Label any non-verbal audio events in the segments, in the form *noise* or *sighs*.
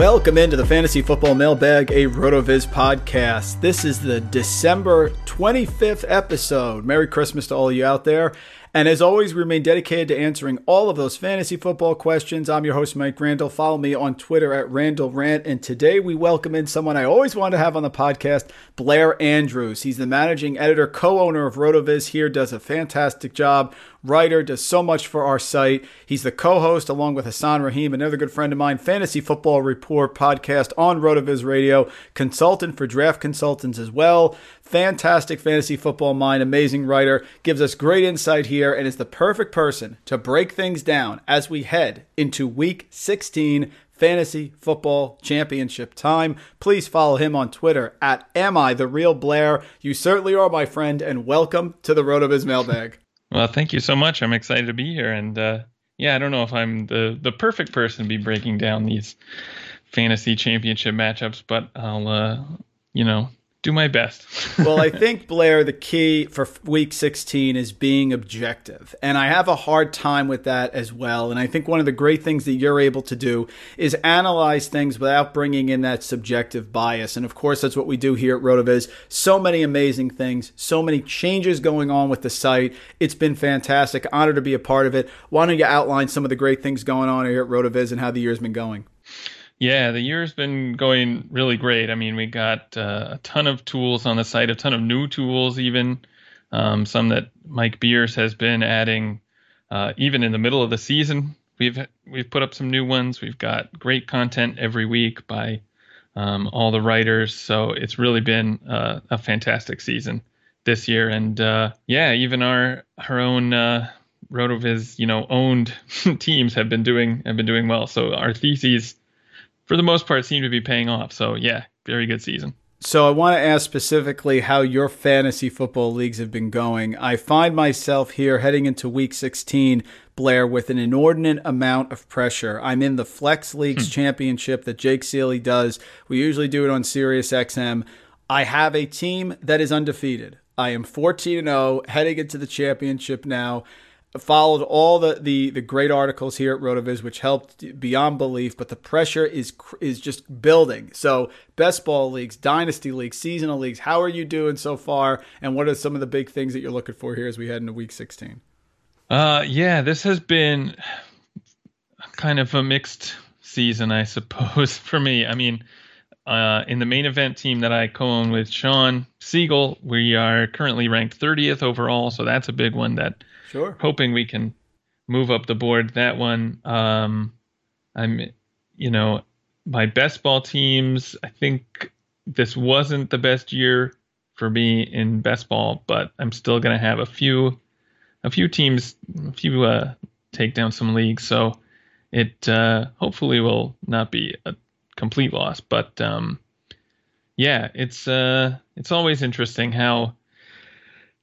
Welcome into the Fantasy Football Mailbag, a RotoViz podcast. This is the December 25th episode. Merry Christmas to all you out there. And as always, we remain dedicated to answering all of those fantasy football questions. I'm your host, Mike Randle. Follow me on Twitter at Randle Rant. And today we welcome in someone I always wanted to have on the podcast, Blair Andrews. He's the managing editor, co owner of RotoViz here, does a fantastic job writer, does so much for our site. He's the co-host along with Hassan Rahim, another good friend of mine, Fantasy Football Report podcast on RotoViz Radio, consultant for draft consultants as well. Fantastic fantasy football mind, amazing writer, gives us great insight here, and is the perfect person to break things down as we head into week 16 fantasy football championship time. Please follow him on Twitter at Am I the Real Blair? You certainly are, my friend, and welcome to the RotoViz mailbag. Well, thank you so much. I'm excited to be here, and uh, yeah, I don't know if I'm the the perfect person to be breaking down these fantasy championship matchups, but I'll uh, you know do my best. *laughs* well, I think Blair, the key for week 16 is being objective. And I have a hard time with that as well. And I think one of the great things that you're able to do is analyze things without bringing in that subjective bias. And of course, that's what we do here at RotoViz. So many amazing things, so many changes going on with the site. It's been fantastic. Honored to be a part of it. Why don't you outline some of the great things going on here at RotoViz and how the year's been going? Yeah, the year's been going really great. I mean, we got uh, a ton of tools on the site, a ton of new tools, even um, some that Mike Beers has been adding, uh, even in the middle of the season. We've we've put up some new ones. We've got great content every week by um, all the writers. So it's really been uh, a fantastic season this year. And uh, yeah, even our our own uh, Rotoviz, you know, owned *laughs* teams have been doing have been doing well. So our theses for the most part, seem to be paying off. So yeah, very good season. So I want to ask specifically how your fantasy football leagues have been going. I find myself here heading into week 16, Blair, with an inordinate amount of pressure. I'm in the Flex Leagues hmm. championship that Jake Seeley does. We usually do it on Sirius XM. I have a team that is undefeated. I am 14 0 heading into the championship now followed all the, the the great articles here at Rotoviz, which helped beyond belief. But the pressure is is just building. So best ball leagues, dynasty leagues, seasonal leagues. How are you doing so far? And what are some of the big things that you're looking for here as we head into week 16? Uh, yeah, this has been kind of a mixed season, I suppose, *laughs* for me. I mean. Uh, in the main event team that I co-own with Shawn Siegele, we are currently ranked 30th overall, so that's a big one that Sure. Hoping we can move up the board. That one, um, I'm, you know, my best ball teams. I think this wasn't the best year for me in best ball, but I'm still gonna have a few, a few teams, a few uh, take down some leagues. So it uh, hopefully will not be a complete loss, but um, yeah, it's uh, it's always interesting how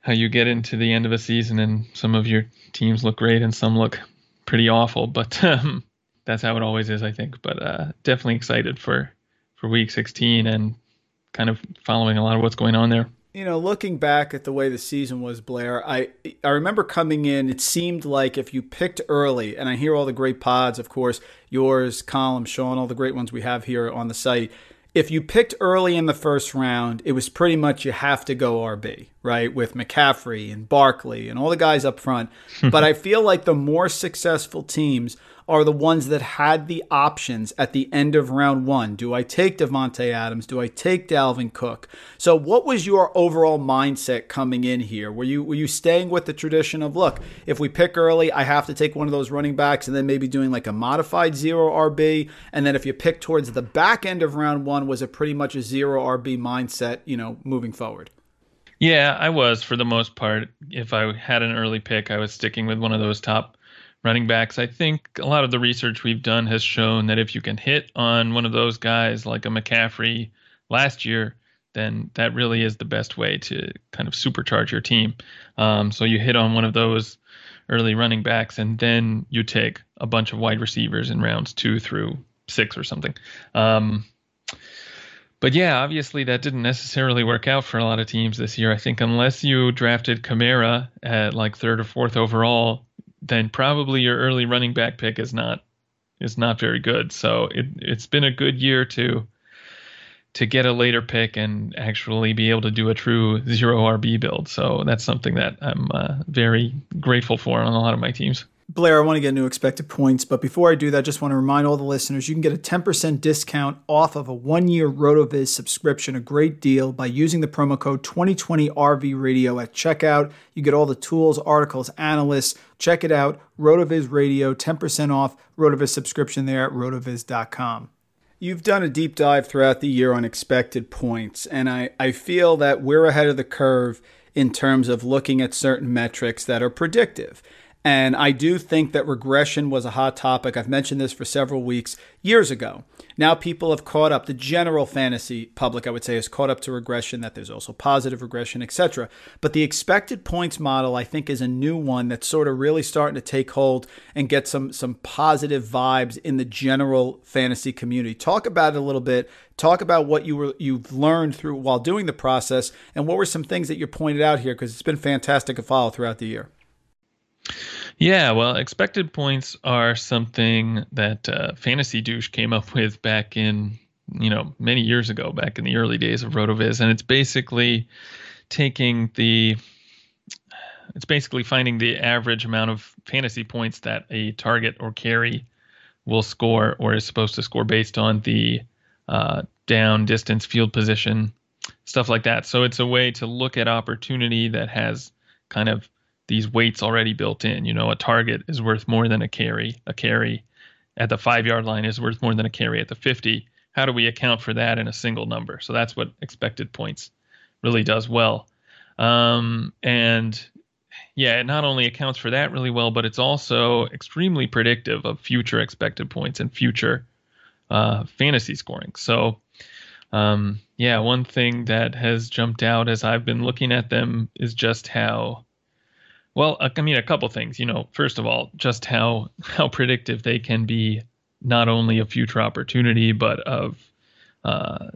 how you get into the end of a season and some of your teams look great and some look pretty awful. But *laughs* um, that's how it always is, I think. But uh, definitely excited for for week 16 and kind of following a lot of what's going on there. You know, looking back at the way the season was, Blair, I I remember coming in. It seemed like if you picked early, and I hear all the great pods, of course, yours, Colm, Sean, all the great ones we have here on the site if you picked early in the first round, it was pretty much you have to go RB, right? With McCaffrey and Barkley and all the guys up front. *laughs* but I feel like the more successful teams are the ones that had the options at the end of round one. Do I take Davante Adams? Do I take Dalvin Cook? So, what was your overall mindset coming in here? Were you were you staying with the tradition of look, if we pick early, I have to take one of those running backs, and then maybe doing like a modified zero RB, and then if you pick towards the back end of round one, was it pretty much a zero RB mindset? You know, moving forward. Yeah, I was for the most part. If I had an early pick, I was sticking with one of those top running backs. I think a lot of the research we've done has shown that if you can hit on one of those guys like a McCaffrey last year, then that really is the best way to kind of supercharge your team. Um, so you hit on one of those early running backs, and then you take a bunch of wide receivers in rounds two through six or something. Um, but yeah, obviously that didn't necessarily work out for a lot of teams this year. I think unless you drafted Kamara at like third or fourth overall, then probably your early running back pick is not is not very good. So it it's been a good year to to get a later pick and actually be able to do a true zero RB build. So that's something that I'm uh, very grateful for on a lot of my teams. Blair, I want to get new expected points, but before I do that, I just want to remind all the listeners you can get a 10% discount off of a one year RotoViz subscription, a great deal, by using the promo code 2020RV Radio at checkout. You get all the tools, articles, analysts. Check it out, RotoViz Radio, 10% off RotoViz subscription there at rotoviz.com. You've done a deep dive throughout the year on expected points, and I, I feel that we're ahead of the curve in terms of looking at certain metrics that are predictive. And I do think that regression was a hot topic. I've mentioned this for several weeks years ago. Now people have caught up. The general fantasy public, I would say, has caught up to regression, that there's also positive regression, etc. But the expected points model, I think, is a new one that's sort of really starting to take hold and get some some positive vibes in the general fantasy community. Talk about it a little bit. Talk about what you were you've learned through while doing the process, and what were some things that you pointed out here because it's been fantastic to follow throughout the year. Yeah, well, expected points are something that uh, Fantasy Douche came up with back in, you know, many years ago, back in the early days of RotoViz, and it's basically taking the, it's basically finding the average amount of fantasy points that a target or carry will score or is supposed to score based on the uh, down, distance, field position, stuff like that. So it's a way to look at opportunity that has kind of these weights already built in. You know, a target is worth more than a carry. A carry at the five yard line is worth more than a carry at the 50. How do we account for that in a single number? So that's what expected points really does well. Um, and yeah, it not only accounts for that really well, but it's also extremely predictive of future expected points and future uh, fantasy scoring. So, um, yeah, one thing that has jumped out as I've been looking at them is just how well, I mean, a couple things. You know, first of all, just how how predictive they can be, not only of future opportunity, but of uh,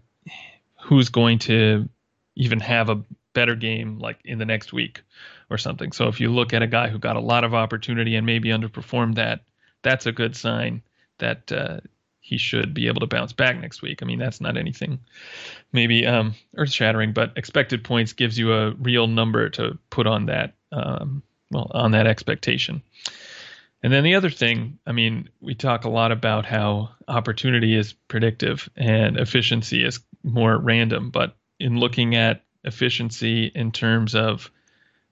who's going to even have a better game like in the next week or something. So if you look at a guy who got a lot of opportunity and maybe underperformed that, that's a good sign that uh, he should be able to bounce back next week. I mean, that's not anything maybe um, earth shattering, but expected points gives you a real number to put on that um, well on that expectation. And then the other thing, I mean, we talk a lot about how opportunity is predictive and efficiency is more random, but in looking at efficiency in terms of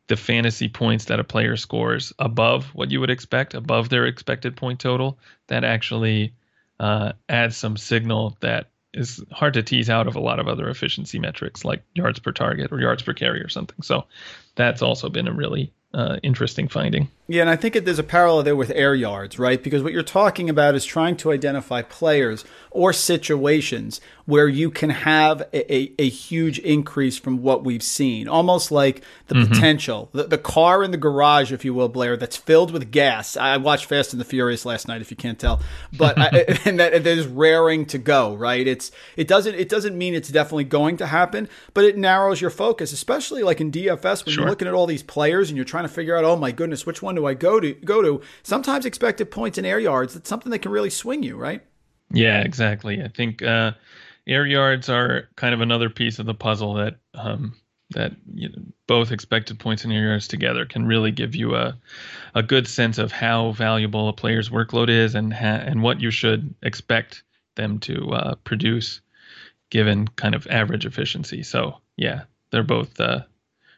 the fantasy points that a player scores above what you would expect, above their expected point total, that actually uh, adds some signal that is hard to tease out of a lot of other efficiency metrics like yards per target or yards per carry or something. So that's also been a really uh, interesting finding. Yeah, and I think there's a parallel there with air yards, right? Because what you're talking about is trying to identify players or situations where you can have a, a, a huge increase from what we've seen. Almost like the mm-hmm. potential, the, the car in the garage, if you will, Blair, that's filled with gas. I watched Fast and the Furious last night, if you can't tell, but I, *laughs* *laughs* and that, is raring to go, right? It's it doesn't it doesn't mean it's definitely going to happen, but it narrows your focus, especially like in DFS when sure. you're looking at all these players and you're trying to figure out, oh my goodness, which one do I go to? Go to sometimes expected points and air yards. That's something that can really swing you, right? Yeah, exactly. I think uh, air yards are kind of another piece of the puzzle that um, that you know, both expected points and air yards together can really give you a a good sense of how valuable a player's workload is and ha- and what you should expect them to uh, produce given kind of average efficiency. So yeah, they're both uh,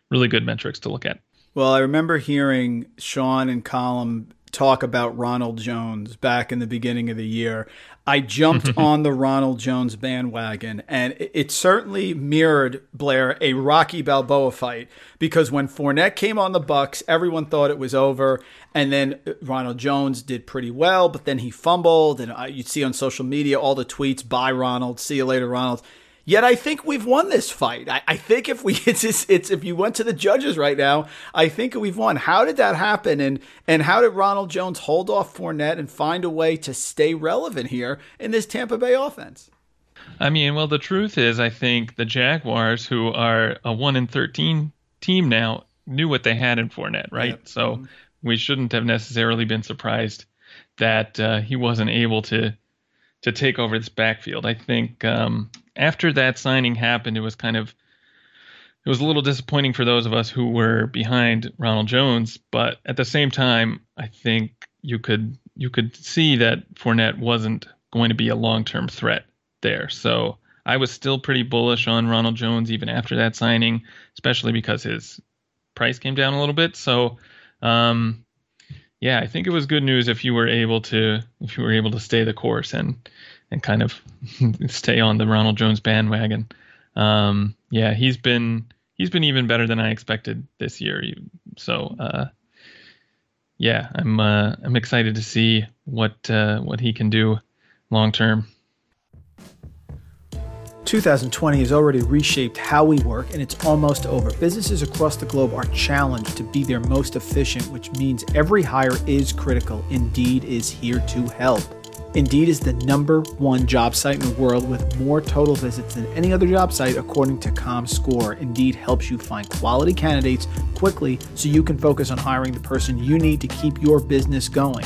really good metrics to look at. Well, I remember hearing Sean and Colm talk about Ronald Jones back in the beginning of the year. I jumped *laughs* on the Ronald Jones bandwagon, and it, certainly mirrored Blair a Rocky Balboa fight because when Fournette came on the Bucs, everyone thought it was over, and then uh, Ronald Jones did pretty well, but then he fumbled, and you'd see on social media all the tweets: "Bye, Ronald. See you later, Ronald." Yet I think we've won this fight. I, I think if we *laughs* it's, it's, it's if you went to the judges right now, I think we've won. How did that happen? And and how did Ronald Jones hold off Fournette and find a way to stay relevant here in this Tampa Bay offense? I mean, well, the truth is, I think the Jaguars, who are a one in thirteen team now, knew what they had in Fournette, right? Yep. So mm-hmm. we shouldn't have necessarily been surprised that uh, he wasn't able to to take over this backfield. I think um, after that signing happened, it was kind of it was a little disappointing for those of us who were behind Ronald Jones, but at the same time, I think you could you could see that Fournette wasn't going to be a long-term threat there. So I was still pretty bullish on Ronald Jones even after that signing, especially because his price came down a little bit. So um, yeah, I think it was good news if you were able to if you were able to stay the course and and kind of *laughs* stay on the Ronald Jones bandwagon. Um, yeah, he's been he's been even better than I expected this year. So uh, yeah, I'm uh, I'm excited to see what uh, what he can do long term. 2020 has already reshaped how we work and it's almost over. Businesses across the globe are challenged to be their most efficient, which means every hire is critical. Indeed is here to help. Indeed is the number one job site in the world with more total visits than any other job site, according to ComScore. Indeed helps you find quality candidates quickly so you can focus on hiring the person you need to keep your business going.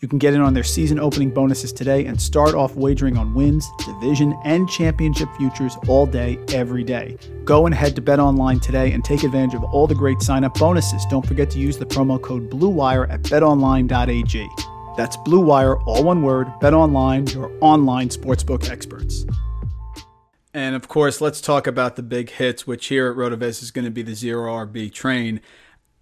You can get in on their season opening bonuses today and start off wagering on wins, division, and championship futures all day, every day. Go and head to Bet Online today and take advantage of all the great sign up bonuses. Don't forget to use the promo code BLUEWIRE at betonline.ag. That's BLUEWIRE, all one word, BetOnline, your online sportsbook experts. And of course, let's talk about the big hits, which here at RotoViz is going to be the zero RB train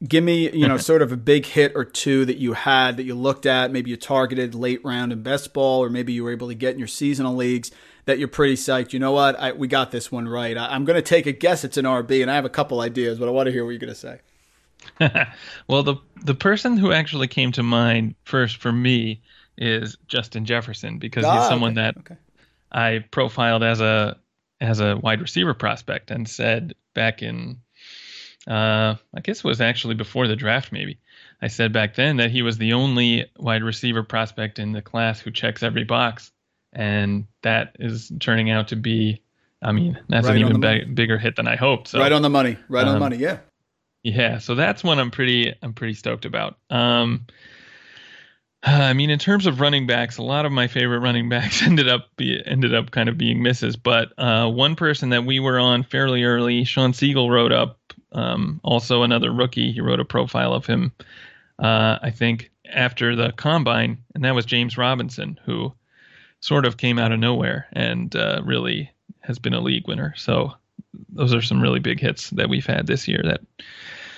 give me you know *laughs* sort of a big hit or two that you had that you looked at maybe you targeted late round in best ball or maybe you were able to get in your seasonal leagues that you're pretty psyched you know what I, we got this one right I, am going to take a guess it's an rb and i have a couple ideas but i want to hear what you're going to say *laughs* well the the person who actually came to mind first for me is justin jefferson because ah, he's someone okay. that okay. i profiled as a as a wide receiver prospect and said back in uh, I guess it was actually before the draft, maybe. I said back then that he was the only wide receiver prospect in the class who checks every box. And that is turning out to be, I mean, that's right an even big, bigger hit than I hoped. So, right on the money. Right um, on the um, money. Yeah. Yeah. So that's one I'm pretty, I'm pretty stoked about. Um, I mean, in terms of running backs, a lot of my favorite running *laughs* backs ended up be, ended up kind of being misses. But uh, one person that we were on fairly early, Shawn Siegele, wrote up um, also another rookie. He wrote a profile of him, uh, I think, after the combine, and that was James Robinson, who sort of came out of nowhere and uh, really has been a league winner. So those are some really big hits that we've had this year that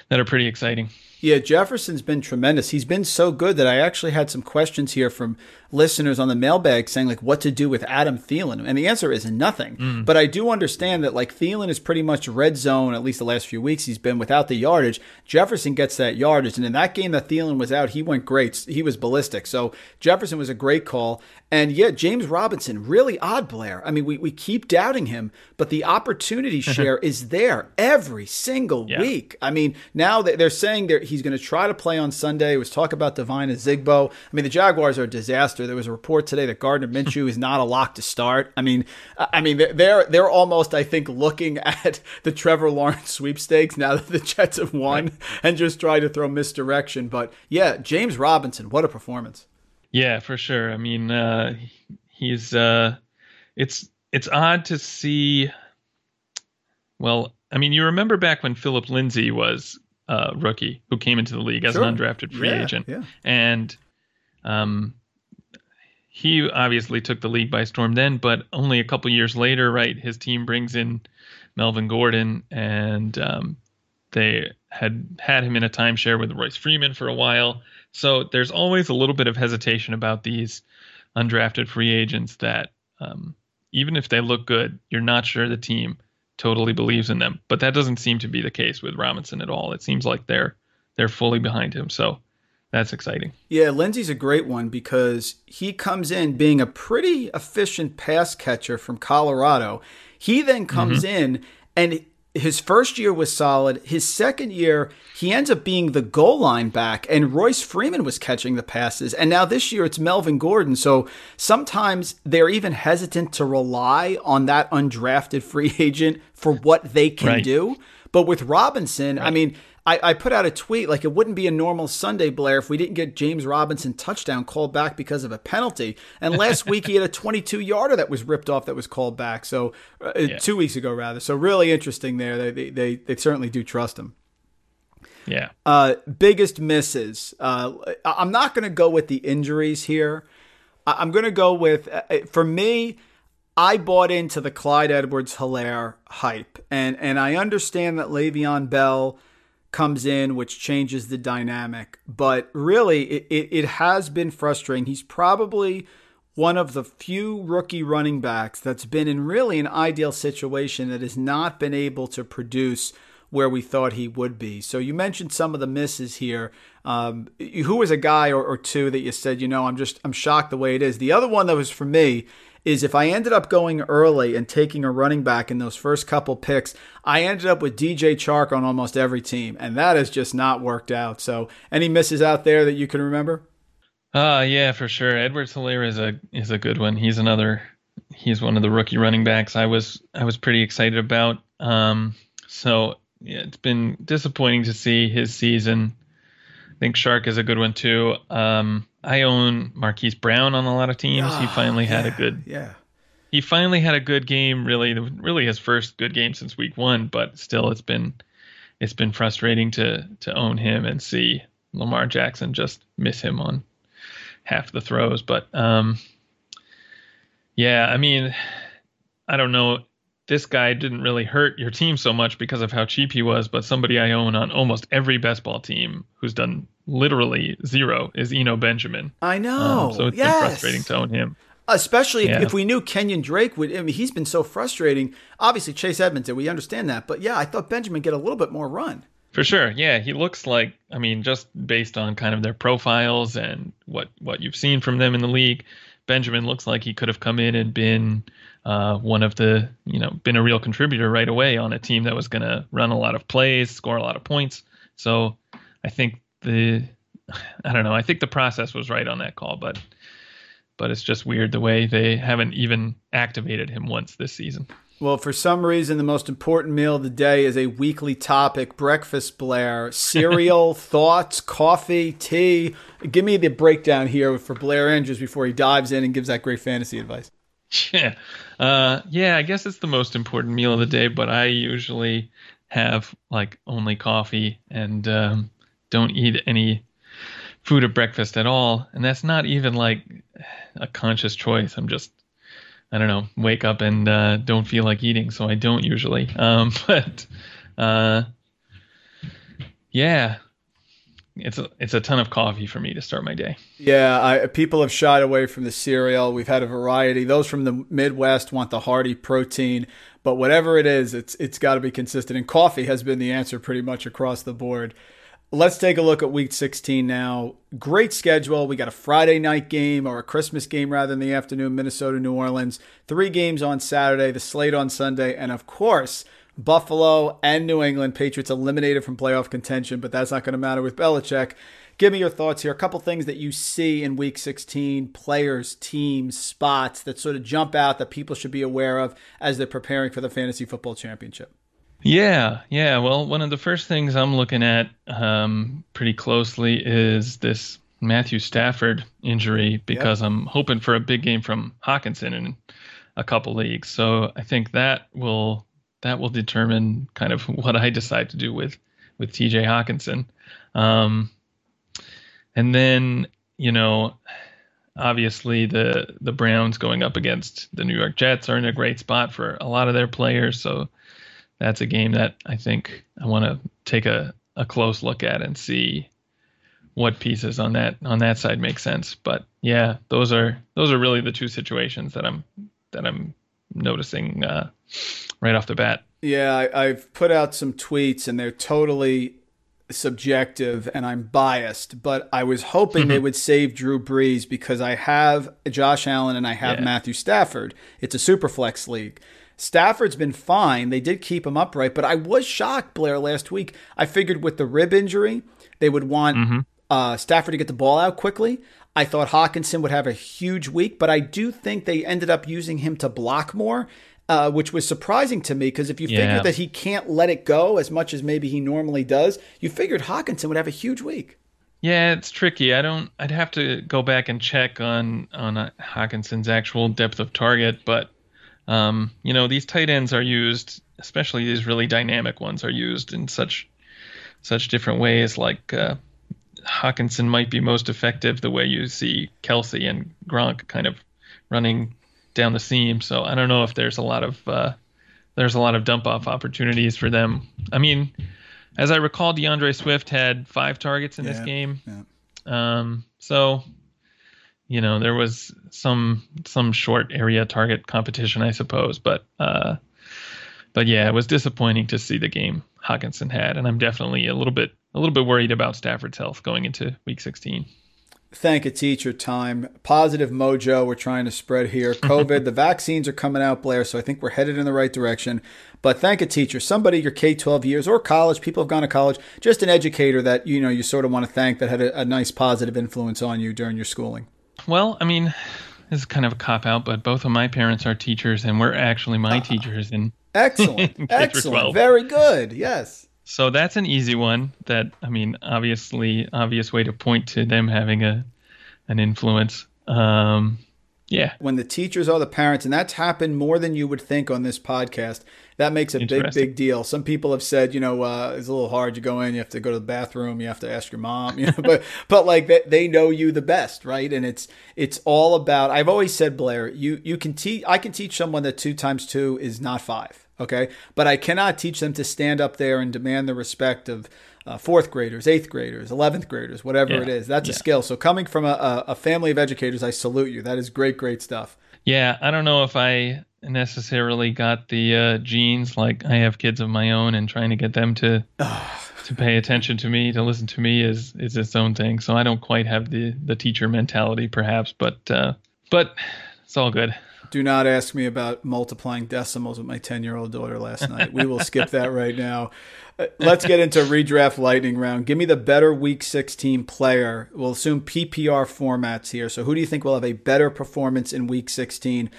that are pretty exciting. Yeah, Jefferson's been tremendous. He's been so good that I actually had some questions here from listeners on the mailbag saying like what to do with Adam Thielen, and the answer is nothing. Mm. But I do understand that like Thielen is pretty much red zone. At least the last few weeks, he's been without the yardage. Jefferson gets that yardage, and in that game that Thielen was out, he went great. He was ballistic. So Jefferson was a great call. And yeah, James Robinson, really odd, Blair. I mean, we, we keep doubting him, but the opportunity *laughs* share is there every single yeah. week. I mean, now they're saying that he's going to try to play on Sunday. It was talk about Devine Ozigbo. I mean, the Jaguars are a disaster. There was a report today that Gardner Minshew is not a lock to start. I mean, I mean, they're they're almost, I think, looking *laughs* at the Trevor Lawrence sweepstakes now that the Jets have won and just try to throw misdirection. But yeah, James Robinson, what a performance! Yeah, for sure. I mean, uh, he's uh, it's it's odd to see. Well, I mean, you remember back when Phillip Lindsay was a rookie who came into the league as sure. an undrafted free yeah, agent, yeah. and um, he obviously took the league by storm then. But only a couple years later, right, his team brings in Melvin Gordon, and um, they had had him in a timeshare with Royce Freeman for a while so there's always a little bit of hesitation about these undrafted free agents that um, even if they look good, you're not sure the team totally believes in them. But that doesn't seem to be the case with Robinson at all. It seems like they're they're fully behind him. So that's exciting. Yeah, Lindsay's a great one because he comes in being a pretty efficient pass catcher from Colorado. He then comes mm-hmm. in and his first year was solid. His second year, he ends up being the goal line back, and Royce Freeman was catching the passes. And now this year, it's Melvin Gordon. So sometimes they're even hesitant to rely on that undrafted free *laughs* agent for what they can right. do. But with Robinson, right. I mean, I, I put out a tweet like it wouldn't be a normal Sunday, Blair, if we didn't get James Robinson touchdown called back because of a penalty. And last week he had a 22 yarder that was ripped off that was called back. So uh, yeah. two weeks ago rather. So really interesting there. They they they certainly do trust him. Yeah. Uh, biggest misses. Uh, I'm not going to go with the injuries here. I'm going to go with uh, uh, for me. I bought into the Clyde Edwards Helaire hype, and and I understand that Le'Veon Bell comes in, which changes the dynamic. But really, it, it, it, has been frustrating. He's probably one of the few rookie running backs that's been in really an ideal situation that has not been able to produce where we thought he would be. So you mentioned some of the misses here. Um, who was a guy or, or two that you said, you know, I'm just I'm shocked the way it is. The other one that was for me is if I ended up going early and taking a running back in those first couple picks, I ended up with DJ Chark on almost every team, and that has just not worked out. So, any misses out there that you can remember? Uh yeah, for sure. Edwards Helaire is a is a good one. He's another he's one of the rookie running backs I was I was pretty excited about. Um so yeah, it's been disappointing to see his season. Think Chark is a good one too. Um I own Marquise Brown on a lot of teams. Oh, he ah, finally yeah, had a good yeah. He finally had a good game. Really, really his first good game since week one. But still, it's been it's been frustrating to to own him and see Lamar Jackson just miss him on half the throws. But um, yeah, I mean, I don't know. This guy didn't really hurt your team so much because of how cheap he was, but somebody I own on almost every best ball team who's done literally zero is Eno Benjamin. I know. Um, so it's yes. been frustrating to own him. Especially if, yeah. if, we knew Kenyon Drake would. I mean, he's been so frustrating. Obviously, Chase Edmonds. We understand that. But yeah, I thought Benjamin get a little bit more run. For sure. Yeah, he looks like. I mean, just based on kind of their profiles and what what you've seen from them in the league, Benjamin looks like he could have come in and been uh, one of the you know been a real contributor right away on a team that was going to run a lot of plays, score a lot of points. So I think the *sighs* I don't know. I think the process was right on that call, but but it's just weird the way they haven't even activated him once this season. Well, for some reason, the most important meal of the day is a weekly topic breakfast, Blair. *laughs* Cereal, thoughts, coffee, tea. Give me the breakdown here for Blair Andrews before he dives in and gives that great fantasy advice. *laughs* Yeah. Uh, yeah, I guess it's the most important meal of the day, but I usually have like only coffee and um, don't eat any food at breakfast at all. And that's not even like a conscious choice. I'm just, I don't know, wake up and uh, don't feel like eating. So I don't usually. Um, *laughs* but uh, yeah, it's a, it's a ton of coffee for me to start my day. Yeah, I, people have shied away from the cereal. We've had a variety. Those from the Midwest want the hearty protein, but whatever it is, it's it's got to be consistent. And coffee has been the answer pretty much across the board. Let's take a look at week 16 now. Great schedule. We got a Friday night game or a Christmas game rather in the afternoon, Minnesota, New Orleans. Three games on Saturday, the slate on Sunday, and of course, Buffalo and New England. Patriots eliminated from playoff contention, but that's not going to matter with Belichick. Give me your thoughts here. A couple things that you see in week 16 players, teams, spots that sort of jump out that people should be aware of as they're preparing for the fantasy football championship. Yeah, yeah. Well, one of the first things I'm looking at um, pretty closely is this Matthew Stafford injury because yep. I'm hoping for a big game from Hockenson in a couple leagues. So I think that will that will determine kind of *laughs* what I decide to do with with TJ Hockenson. Um, and then you know, obviously the the Browns going up against the New York Jets are in a great spot for a lot of their players. So that's a game that I think I want to take a, a close look at and see what pieces on that on that side make sense. But yeah, those are those are really the two situations that I'm that I'm noticing uh, right off the bat. Yeah, I, I've put out some tweets and they're totally subjective and I'm biased, but I was hoping they would save Drew Brees because I have Josh Allen and I have yeah. Matthew Stafford. It's a super flex league. Stafford's been fine. They did keep him upright, but I was shocked, Blair, last week. I figured with the rib injury, they would want mm-hmm. uh, Stafford to get the ball out quickly. I thought Hockenson would have a huge week, but I do think they ended up using him to block more, uh, which was surprising to me because if you yeah. figure that he can't let it go as much as maybe he normally does, you figured Hockenson would have a huge week. Yeah, it's tricky. I don't. I'd have to go back and check on on uh, Hockenson's actual depth of target, but um, you know, these tight ends are used, especially these really dynamic ones, are used in such such different ways. Like uh, Hockenson might be most effective the way you see Kelce and Gronk kind of running down the seam. So I don't know if there's a lot of uh, there's a lot of dump off opportunities for them. I mean, as I recall, D'Andre Swift had five targets in yeah, this game. Yeah. Um, so you know there was some some short area target competition, I suppose, but uh, but yeah, it was disappointing to see the game Hockenson had, and I'm definitely a little bit a little bit worried about Stafford's health going into Week 16. Thank a teacher time. Positive mojo we're trying to spread here. *laughs* COVID, the vaccines are coming out, Blair, so I think we're headed in the right direction. But thank a teacher, somebody your K 12 years or college, people have gone to college, just an educator that you know you sort of want to thank that had a, a nice positive influence on you during your schooling. Well, I mean, this is kind of a cop out, but both of my parents are teachers, and we're actually my uh, teachers in excellent, *laughs* excellent, very good. Yes. So that's an easy one. That I mean, obviously, obvious way to point to them having a an influence. Um, yeah. When the teachers are the parents, and that's happened more than you would think on this podcast, that makes a big, big deal. Some people have said, you know, uh, it's a little hard. You go in, you have to go to the bathroom, you have to ask your mom, you know, *laughs* but, but like they, they know you the best, right? And it's, it's all about, I've always said, Blair, you, you can teach, I can teach someone that two times two is not five. Okay. But I cannot teach them to stand up there and demand the respect of, uh, fourth graders, eighth graders, 11th graders, whatever yeah. it is. That's yeah. a skill. So coming from a, a family of educators, I salute you. That is great, great stuff. Yeah, I don't know if I necessarily got the uh, genes. Like I have kids of my own, and trying to get them to to pay attention to me, to listen to me, is is its own thing. So I don't quite have the the teacher mentality, perhaps, but uh, but it's all good. Do not ask me about multiplying decimals with my 10 year old daughter last night. We will skip that right now. Uh, let's get into redraft lightning round. Give me the better week 16 player. We'll assume PPR formats here. So, who do you think will have a better performance in week 16?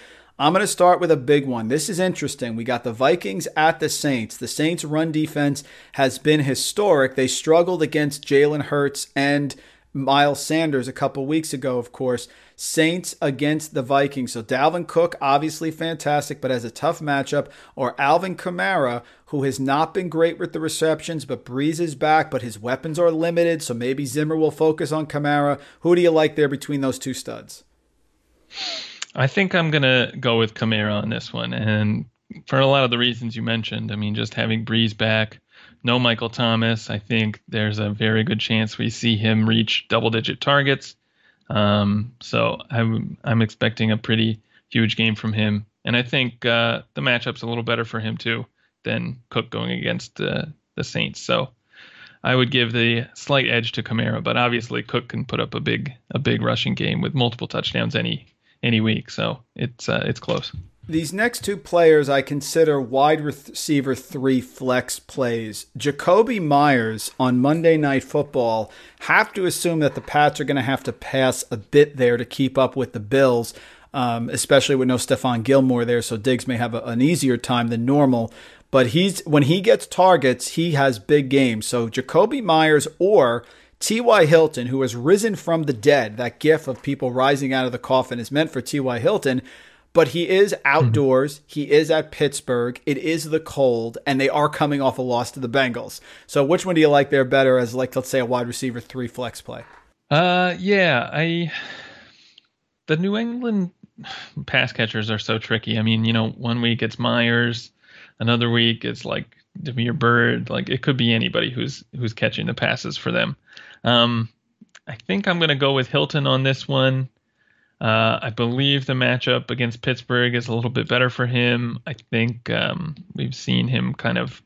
I'm going to start with a big one. This is interesting. We got the Vikings at the Saints. The Saints' run defense has been historic. They struggled against Jalen Hurts and Miles Sanders a couple weeks ago, of course. Saints against the Vikings. So Dalvin Cook, obviously fantastic, but has a tough matchup. Or Alvin Kamara, who has not been great with the receptions, but Brees is back, but his weapons are limited. So maybe Zimmer will focus on Kamara. Who do you like there between those two studs? I think I'm to go with Kamara on this one. And for a lot of the reasons you mentioned, I mean, just having Brees back, no Michael Thomas, I think there's a very good chance we see him reach double digit targets. Um, so I'm, I'm expecting a pretty huge game from him. And I think uh, the matchup's a little better for him, too, than Cook going against uh, the Saints. So I would give the slight edge to Kamara, but obviously Cook can put up a big a big rushing game with multiple touchdowns any any week. So it's uh, it's close. These next two players I consider wide receiver three flex plays. Jakobi Meyers on Monday Night Football have to assume that the Pats are going to have to pass a bit there to keep up with the Bills, um, especially with no Stephon Gilmore there. So Diggs may have a, an easier time than normal. But he's when he gets targets, he has big games. So Jakobi Meyers or T.Y. Hilton, who has risen from the dead, that gif of people rising out of the coffin is meant for T.Y. Hilton but he is outdoors. Mm-hmm. He is at Pittsburgh. It is the cold, and they are coming off a loss to the Bengals. So, which one do you like there better as, like, let's say, a wide receiver three flex play? Uh, yeah, I. The New England pass catchers are so tricky. I mean, you know, one week it's Meyers, another week it's like Damiere Byrd. Like, it could be anybody who's who's catching the passes for them. Um, I think I'm going to go with Hilton on this one. Uh, I believe the matchup against Pittsburgh is a little bit better for him. I think um, we've seen him kind of,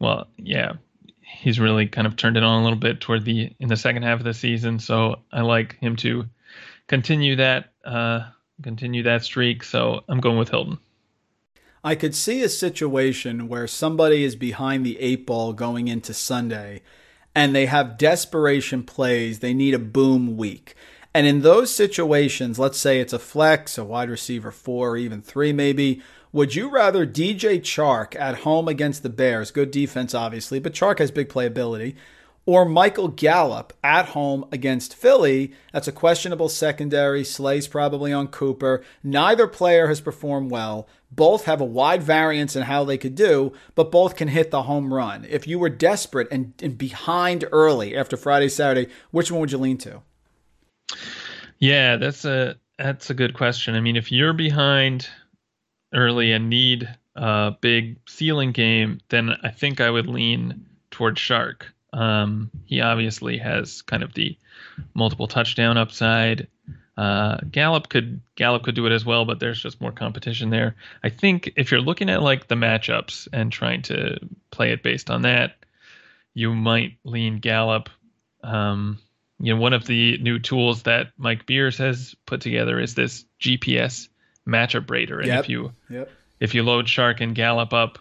well, yeah, he's really kind of turned it on a little bit toward the in the second half of the season. So I like him to continue that uh, continue that streak. So I'm going with Hilton. I could see a situation where somebody is behind the eight ball going into Sunday, and they have desperation plays. They need a boom week and in those situations, let's say it's a flex, a wide receiver four, even three, maybe. Would you rather DJ Chark at home against the Bears, good defense, obviously, but Chark has big playability, or Michael Gallup at home against Philly? That's a questionable secondary. Slay's probably on Cooper. Neither player has performed well. Both have a wide variance in how they could do, but both can hit the home run. If you were desperate and, and behind early after Friday, Saturday, which one would you lean to? Yeah, that's a that's a good question. I mean, if you're behind early and need a big ceiling game, then I think I would lean towards Chark. Um, he obviously has kind of the multiple touchdown upside. Uh, Gallup could Gallup could do it as well, but there's just more competition there. I think if you're looking at like the matchups and trying to play it based on that, you might lean Gallup. Um, you know, one of the new tools that Mike Beers has put together is this GPS matchup rater. And yep. if you yep. if you load Chark and Gallup up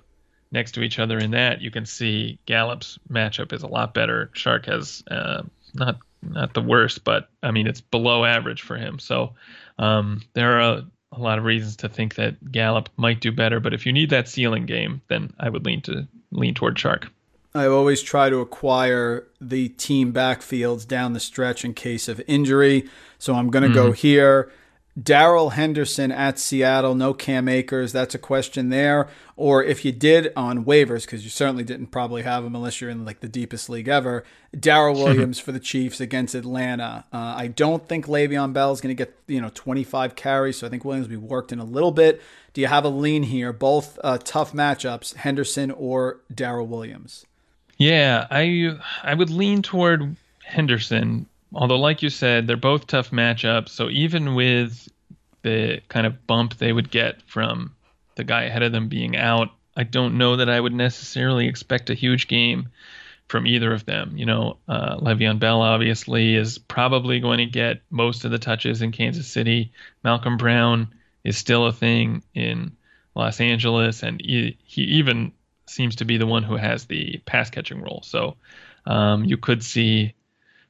next to each other in that, you can see Gallup's matchup is a lot better. Chark has uh, not not the worst, but I mean it's below average for him. So um, there are a, a, lot of reasons to think that Gallup might do better. But if you need that ceiling game, then I would lean to lean toward Chark. I always try to acquire the team backfields down the stretch in case of injury. So I'm going to mm-hmm. go here. Darrell Henderson at Seattle, no Cam Akers. That's a question there. Or if you did on waivers, because you certainly didn't probably have him unless you're in like the deepest league ever. Darrel *laughs* Williams for the Chiefs against Atlanta. Uh, I don't think Le'Veon Bell is going to get you know 25 carries, so I think Williams will be worked in a little bit. Do you have a lean here? Both uh, tough matchups, Henderson or Darrel Williams. Yeah, I I would lean toward Henderson. Although, like you said, they're both tough matchups. So even with the kind of bump they would get from the guy ahead of them being out, I don't know that I would necessarily expect a huge game from either of them. You know, uh, Le'Veon Bell obviously is probably going to get most of the touches in Kansas City. Malcolm Brown is still a thing in Los Angeles, and he, he even seems to be the one who has the pass catching role. So um, you could see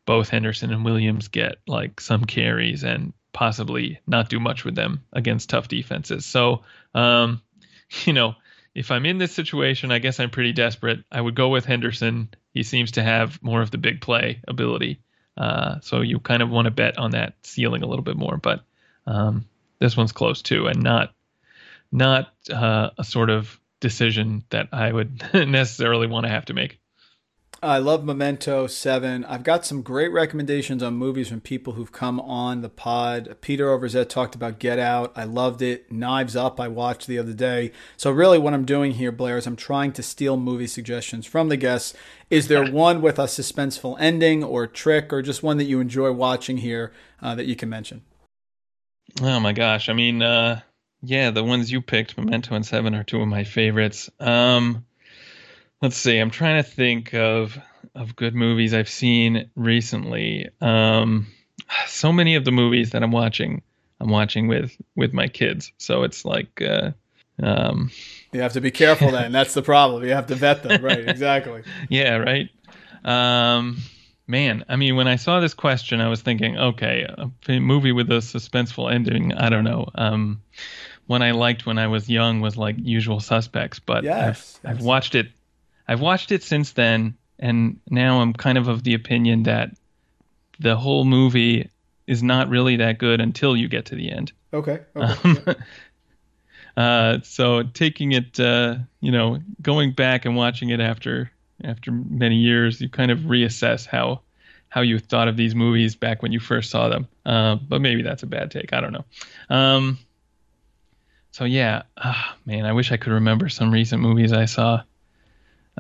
both Henderson and Williams get like some carries and possibly not do much with them against tough defenses. So, um, *laughs* you know, if I'm in this situation, I guess I'm pretty desperate. I would go with Henderson. He seems to have more of the big play ability. Uh, so you kind of want to bet on that ceiling a little bit more, but um, this one's close too, and not not uh, a sort of decision that I would *laughs* necessarily want to have to make. I love Memento 7. I've got some great recommendations on movies from people who've come on the pod. Peter Overzet talked about Get Out. I loved it. Knives Up, I watched the other day. So, really, what I'm doing here, Blair, is I'm trying to steal movie suggestions from the guests. Is there *laughs* one with a suspenseful ending or trick or just one that you enjoy watching here uh, that you can mention? Oh, my gosh. I mean, uh, yeah, the ones you picked, Memento and Seven, are two of my favorites. Um, let's see i'm trying to think of of good movies i've seen recently. Um so many of the movies that i'm watching i'm watching with with my kids. So it's like uh um you have to be careful then. *laughs* That's the problem. You have to vet them. Right exactly. *laughs* Yeah right. Um man i mean when i saw this question i was thinking okay a movie with a suspenseful ending i don't know. Um one i liked when i was young was like usual suspects but yes, I've. I've watched it I've watched it since then, and now I'm kind of of the opinion that the whole movie is not really that good until you get to the end. Okay. okay. Um, *laughs* uh, so taking it, uh, you know, going back and watching it after after many years, you kind of reassess how how you thought of these movies back when you first saw them. Uh, but maybe that's a bad take. I don't know. Um, so yeah, ah, man, I wish I could remember some recent movies I saw.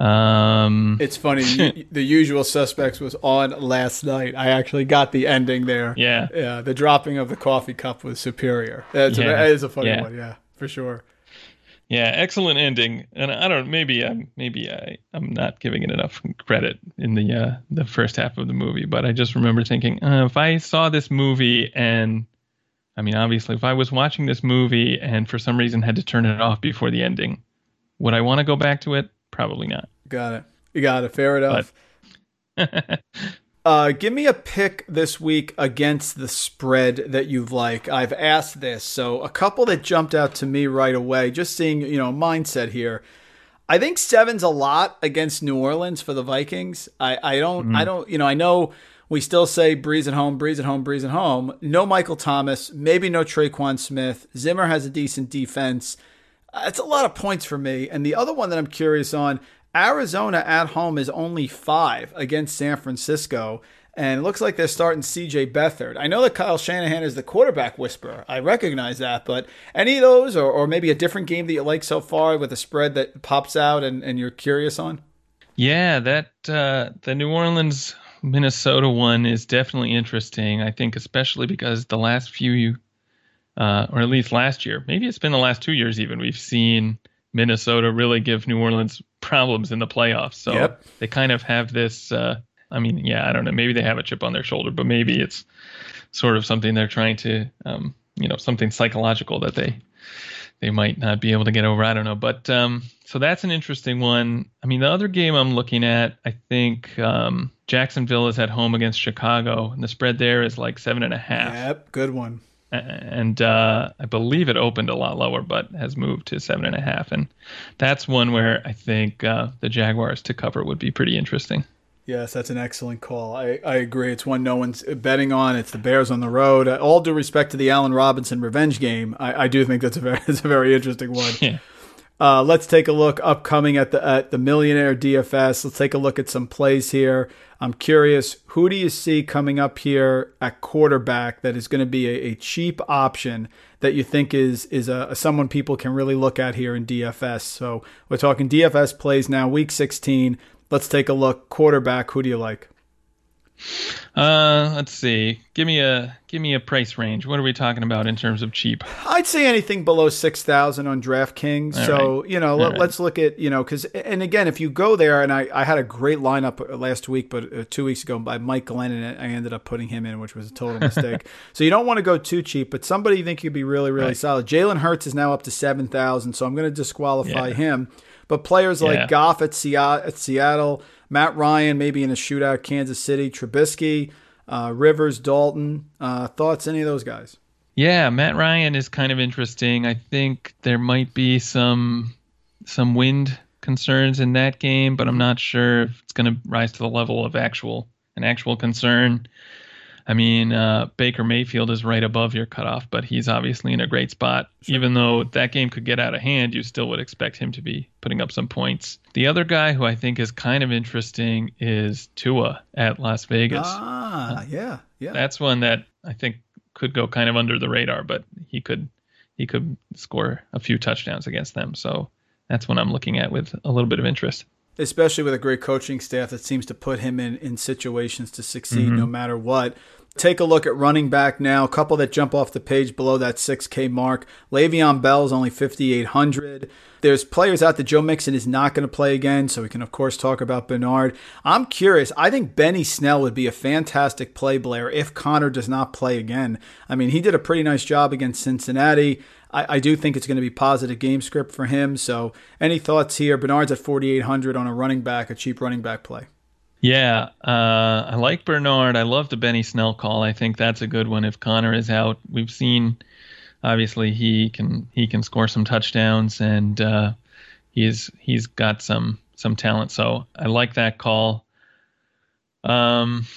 Um, it's funny. you, *laughs* the Usual Suspects was on last night. I actually got the ending there. Yeah, yeah. The dropping of the coffee cup was superior. That's yeah. a, that is a funny yeah. one. Yeah, for sure. Yeah, excellent ending. And I don't. Maybe I'm. Maybe I. I'm not giving it enough credit in the uh, the first half of the movie. But I just remember thinking, uh, if I saw this movie and, I mean, obviously, if I was watching this movie and for some reason had to turn it off before the ending, would I want to go back to it? Probably not. Got it. You got it. Fair enough. *laughs* uh, give me a pick this week against the spread that you've like. I've asked this, so a couple that jumped out to me right away. Just seeing, you know, mindset here. I think seven's a lot against New Orleans for the Vikings. I, I don't, mm-hmm. I don't, you know, I know we still say Brees at home, Brees at home, Brees at home. No Michael Thomas, maybe no Tre'Quan Smith. Zimmer has a decent defense. It's a lot of points for me. And the other one that I'm curious on, Arizona at home is only five against San Francisco. And it looks like they're starting CJ Beathard. I know that Kyle Shanahan is the quarterback whisperer. I recognize that. But any of those, or, or maybe a different game that you like so far with a spread that pops out and, and you're curious on? Yeah, that uh, the New Orleans Minnesota one is definitely interesting. I think, especially because the last few uh, or at least last year, maybe it's been the last two years even, we've seen Minnesota really give New Orleans problems in the playoffs. So yep. they kind of have this. Uh, I mean, yeah, I don't know. Maybe they have a chip on their shoulder, but maybe it's sort of something they're trying to, um, you know, something psychological that they they might not be able to get over. I don't know. But um, so that's an interesting one. I mean, the other game I'm looking at, I think um, Jacksonville is at home against Chicago, and the spread there is like seven and a half. Yep, good one and uh, I believe it opened a lot lower, but has moved to seven and a half, and that's one where I think uh, the Jaguars to cover would be pretty interesting. Yes, that's an excellent call. I, I agree. It's one no one's betting on. It's the Bears on the road. All due respect to the Allen Robinson revenge game, I, I do think that's a very *laughs* that's a very interesting one. Yeah. Uh, let's take a look upcoming at the at the Millionaire DFS. Let's take a look at some plays here. I'm curious, who do you see coming up here at quarterback that is going to be a, a, cheap option that you think is is a, a, someone people can really look at here in DFS? So we're talking DFS plays now, week 16. Let's take a look. Quarterback, who do you like? Uh, let's see. Give me a give me a price range. What are we talking about in terms of cheap? I'd say anything below six thousand on DraftKings. All so right. you know, let, right. us look at you know because and again, if you go there, and I, I had a great lineup last week, but uh, two weeks ago by Mike Glennon, and I ended up putting him in, which was a total *laughs* mistake. so you don't want to go too cheap, but somebody you think could be really really Right. solid. Jalen Hurts is now up to seven thousand, so I'm going to disqualify Yeah. him. But players like Yeah. Goff at, Seattle, at Seattle, Matt Ryan maybe in a shootout, Kansas City, Trubisky. Uh, Rivers, Dalton, uh, thoughts? Any of those guys? Yeah, Matt Ryan is kind of interesting. I think there might be some some wind concerns in that game, but I'm not sure if it's going to rise to the level of actual an actual concern. I mean, uh, Baker Mayfield is right above your cutoff, but he's obviously in a great spot. Sure. Even though that game could get out of hand, you still would expect him to be putting up some points. The other guy who I think is kind of interesting is Tua at Las Vegas. Ah, yeah, yeah. That's one that I think could go kind of under the radar, but he could he could score a few touchdowns against them. So that's what I'm looking at with a little bit of interest. Especially with a great coaching staff that seems to put him in, in situations to succeed mm-hmm. no matter what. Take a look at running back now. A couple that jump off the page below that 6K mark. Le'Veon Bell is only 5,800. There's players out that Joe Mixon is not going to play again, so we can, of course, talk about Bernard. I'm curious. I think Benny Snell would be a fantastic play, Blair, if Connor does not play again. I mean, he did a pretty nice job against Cincinnati. I, I do think it's going to be positive game script for him. So, any thoughts here? Bernard's at 4,800 on a running back, a cheap running back play. Yeah, uh, I like Bernard. I love the Benny Snell call. I think that's a good one. If Connor is out, we've seen obviously he can he can score some touchdowns and uh, he's he's got some some talent. So I like that call. Um,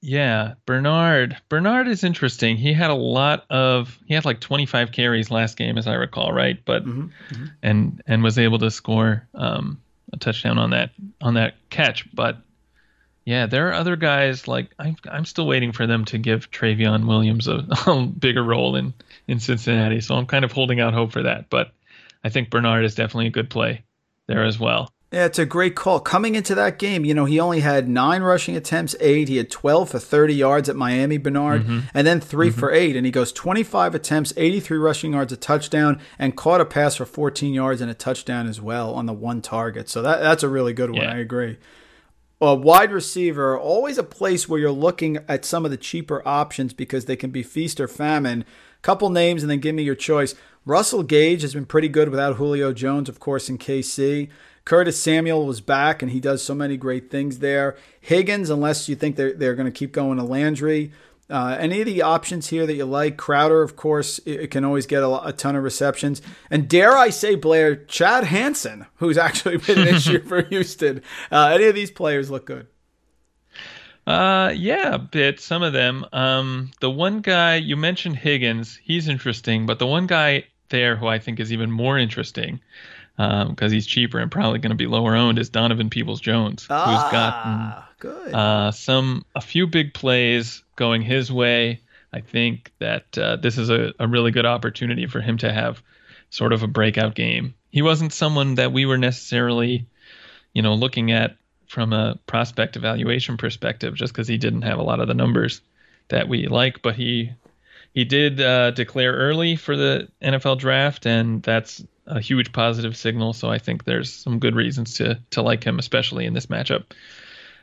yeah, Bernard. Bernard is interesting. He had a lot of he had like 25 carries last game, as I recall, right? But mm-hmm, mm-hmm. and and was able to score um, a touchdown on that on that catch. But yeah, there are other guys like I'm I'm still waiting for them to give Trayveon Williams a, *laughs* a bigger role in in Cincinnati. So I'm kind of holding out hope for that. But I think Bernard is definitely a good play there as well. Yeah, it's a great call. Coming into that game, you know, he only had nine rushing attempts, eight. He had 12 for 30 yards at Miami, Bernard, mm-hmm. and then 3 mm-hmm. for eight. And he goes 25 attempts, 83 rushing yards, a touchdown, and caught a pass for 14 yards and a touchdown as well on the one target. So that, that's a really good one. Yeah. I agree. A wide receiver, always a place where you're looking at some of the cheaper options because they can be feast or famine. Couple names and then give me your choice. Russell Gage has been pretty good without Julio Jones, of course, in KC. Curtis Samuel was back, and he does so many great things there. Higgins, unless you think they're, they're going to keep going to Landry. Uh, any of the options here that you like? Crowder, of course, it, it can always get a, a, ton of receptions. And dare I say, Blair, Chad Hansen, who's *laughs* actually been an issue for Houston. Uh, any of these players look good? Uh, yeah, a bit. Some of them. Um, the one guy you mentioned, Higgins, he's interesting, but the one guy there who I think is even more interesting because um, he's cheaper and probably going to be lower owned is Donovan Peoples Jones, ah, who's gotten good. Uh, some a few big plays going his way. I think that uh, this is a, a really good opportunity for him to have sort of a breakout game. He wasn't someone that we were necessarily, you know, looking at from a prospect evaluation perspective, just because he didn't have a lot of the numbers that we like, but he he did uh, declare early for the NFL draft, and that's a huge positive signal. So I think there's some good reasons to to like him, especially in this matchup.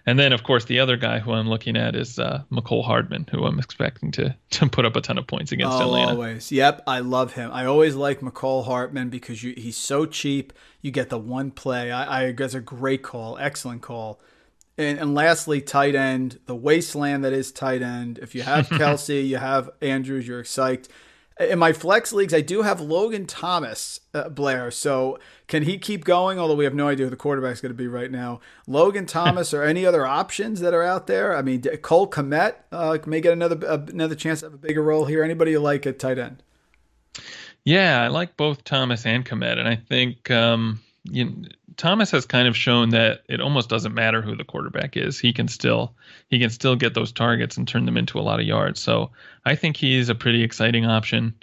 And then, of course, the other guy who I'm looking at is uh, Mecole Hardman, who I'm expecting to *laughs* to put up a ton of points against oh, Atlanta. Always, yep, I love him. I always like Mecole Hardman because you, he's so cheap. You get the one play. I, I that's a great call, excellent call. And, and lastly, tight end, the wasteland that is tight end. If you have *laughs* Kelce, you have Andrews, you're psyched in my flex leagues, I do have Logan Thomas uh, Blair. So can he keep going? Although we have no idea who the quarterback's going to be right now. Logan Thomas or any other options that are out there? I mean, Cole Kmet uh, may get another another chance to have a bigger role here. Anybody you like at tight end? Yeah, I like both Thomas and Kmet, and I think um, you know, Thomas has kind of shown that it almost doesn't matter who the quarterback is. He can still he can still get those targets and turn them into a lot of yards. So I think he's a pretty exciting option.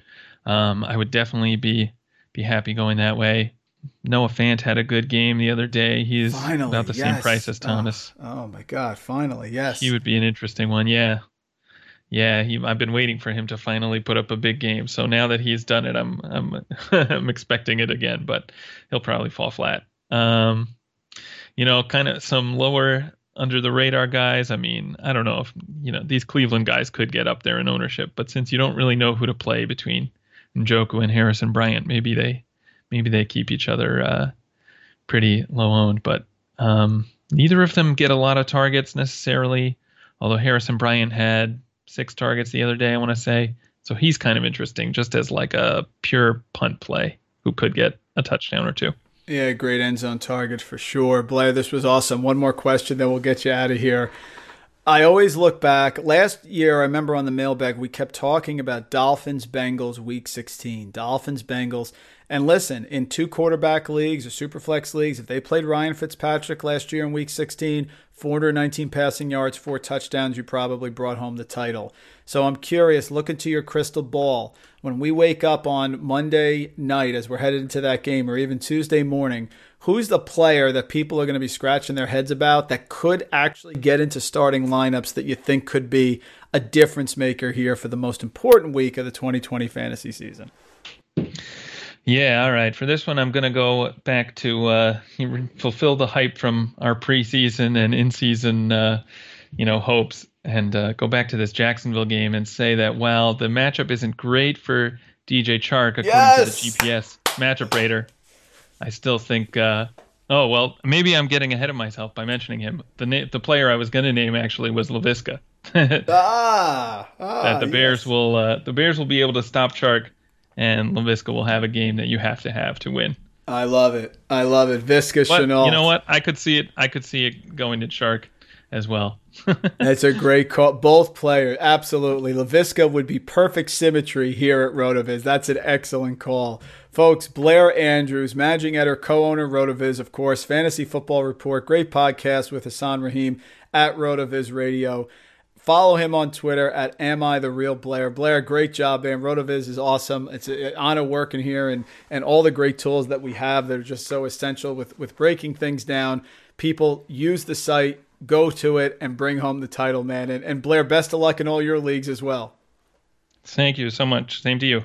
Um, I would definitely be be happy going that way. Noah Fant had a good game the other day. He's finally, about the yes. same price as Thomas. Oh, oh, my God! Finally, yes. He would be an interesting one. Yeah, yeah. He, I've been waiting for him to finally put up a big game. So now that he's done it, I'm I'm *laughs* I'm expecting it again. But he'll probably fall flat. Um, you know, kind of some lower under the radar guys. I mean, I don't know if you know these Cleveland guys could get up there in ownership, but since you don't really know who to play between Njoku and Harrison Bryant, maybe they maybe they keep each other uh, pretty low owned. But um, neither of them get a lot of targets necessarily. Although Harrison Bryant had six targets the other day, I want to say, so he's kind of interesting, just as like a pure punt play who could get a touchdown or two. Yeah, great end zone target for sure. Blair, this was awesome. One more question, then we'll get you out of here. I always look back. Last year, I remember on the mailbag, we kept talking about Dolphins Bengals week 16. Dolphins Bengals. And listen, in two quarterback leagues or superflex leagues, if they played Ryan Fitzpatrick last year in week 16, 419 passing yards, four touchdowns, you probably brought home the title. So I'm curious, look into your crystal ball. When we wake up on Monday night as we're headed into that game, or even Tuesday morning, who's the player that people are going to be scratching their heads about that could actually get into starting lineups that you think could be a difference maker here for the most important week of the 2020 fantasy season? Yeah, all right. For this one, I'm going to go back to uh, fulfill the hype from our preseason and in-season, uh, you know, hopes, and uh, go back to this Jacksonville game and say that while the matchup isn't great for DJ Chark according yes! to the GPS matchup rater, I still think. Uh, oh well, maybe I'm getting ahead of myself by mentioning him. The na- the player I was going to name actually was Laviska. *laughs* ah, ah, that the Bears will uh, the Bears will be able to stop Chark and Laviska will have a game that you have to have to win. I love it. I love it. But, Shenault. You know what? I could see it. I could see it going to Chark as well. *laughs* That's a great call. Both players, absolutely. Laviska would be perfect symmetry here at Rotoviz. That's an excellent call. Folks, Blair Andrews, managing editor, co-owner Rotoviz, of course, Fantasy Football Report, great podcast with Hassan Rahim at Rotoviz Radio. Follow him on Twitter at Am I the Real Blair? Blair, great job, man. Rotoviz is awesome. It's an honor working here and, and all the great tools that we have that are just so essential with, with breaking things down. People use the site, go to it, and bring home the title, man. And, and Blair, best of luck in all your leagues as well. Thank you so much. Same to you.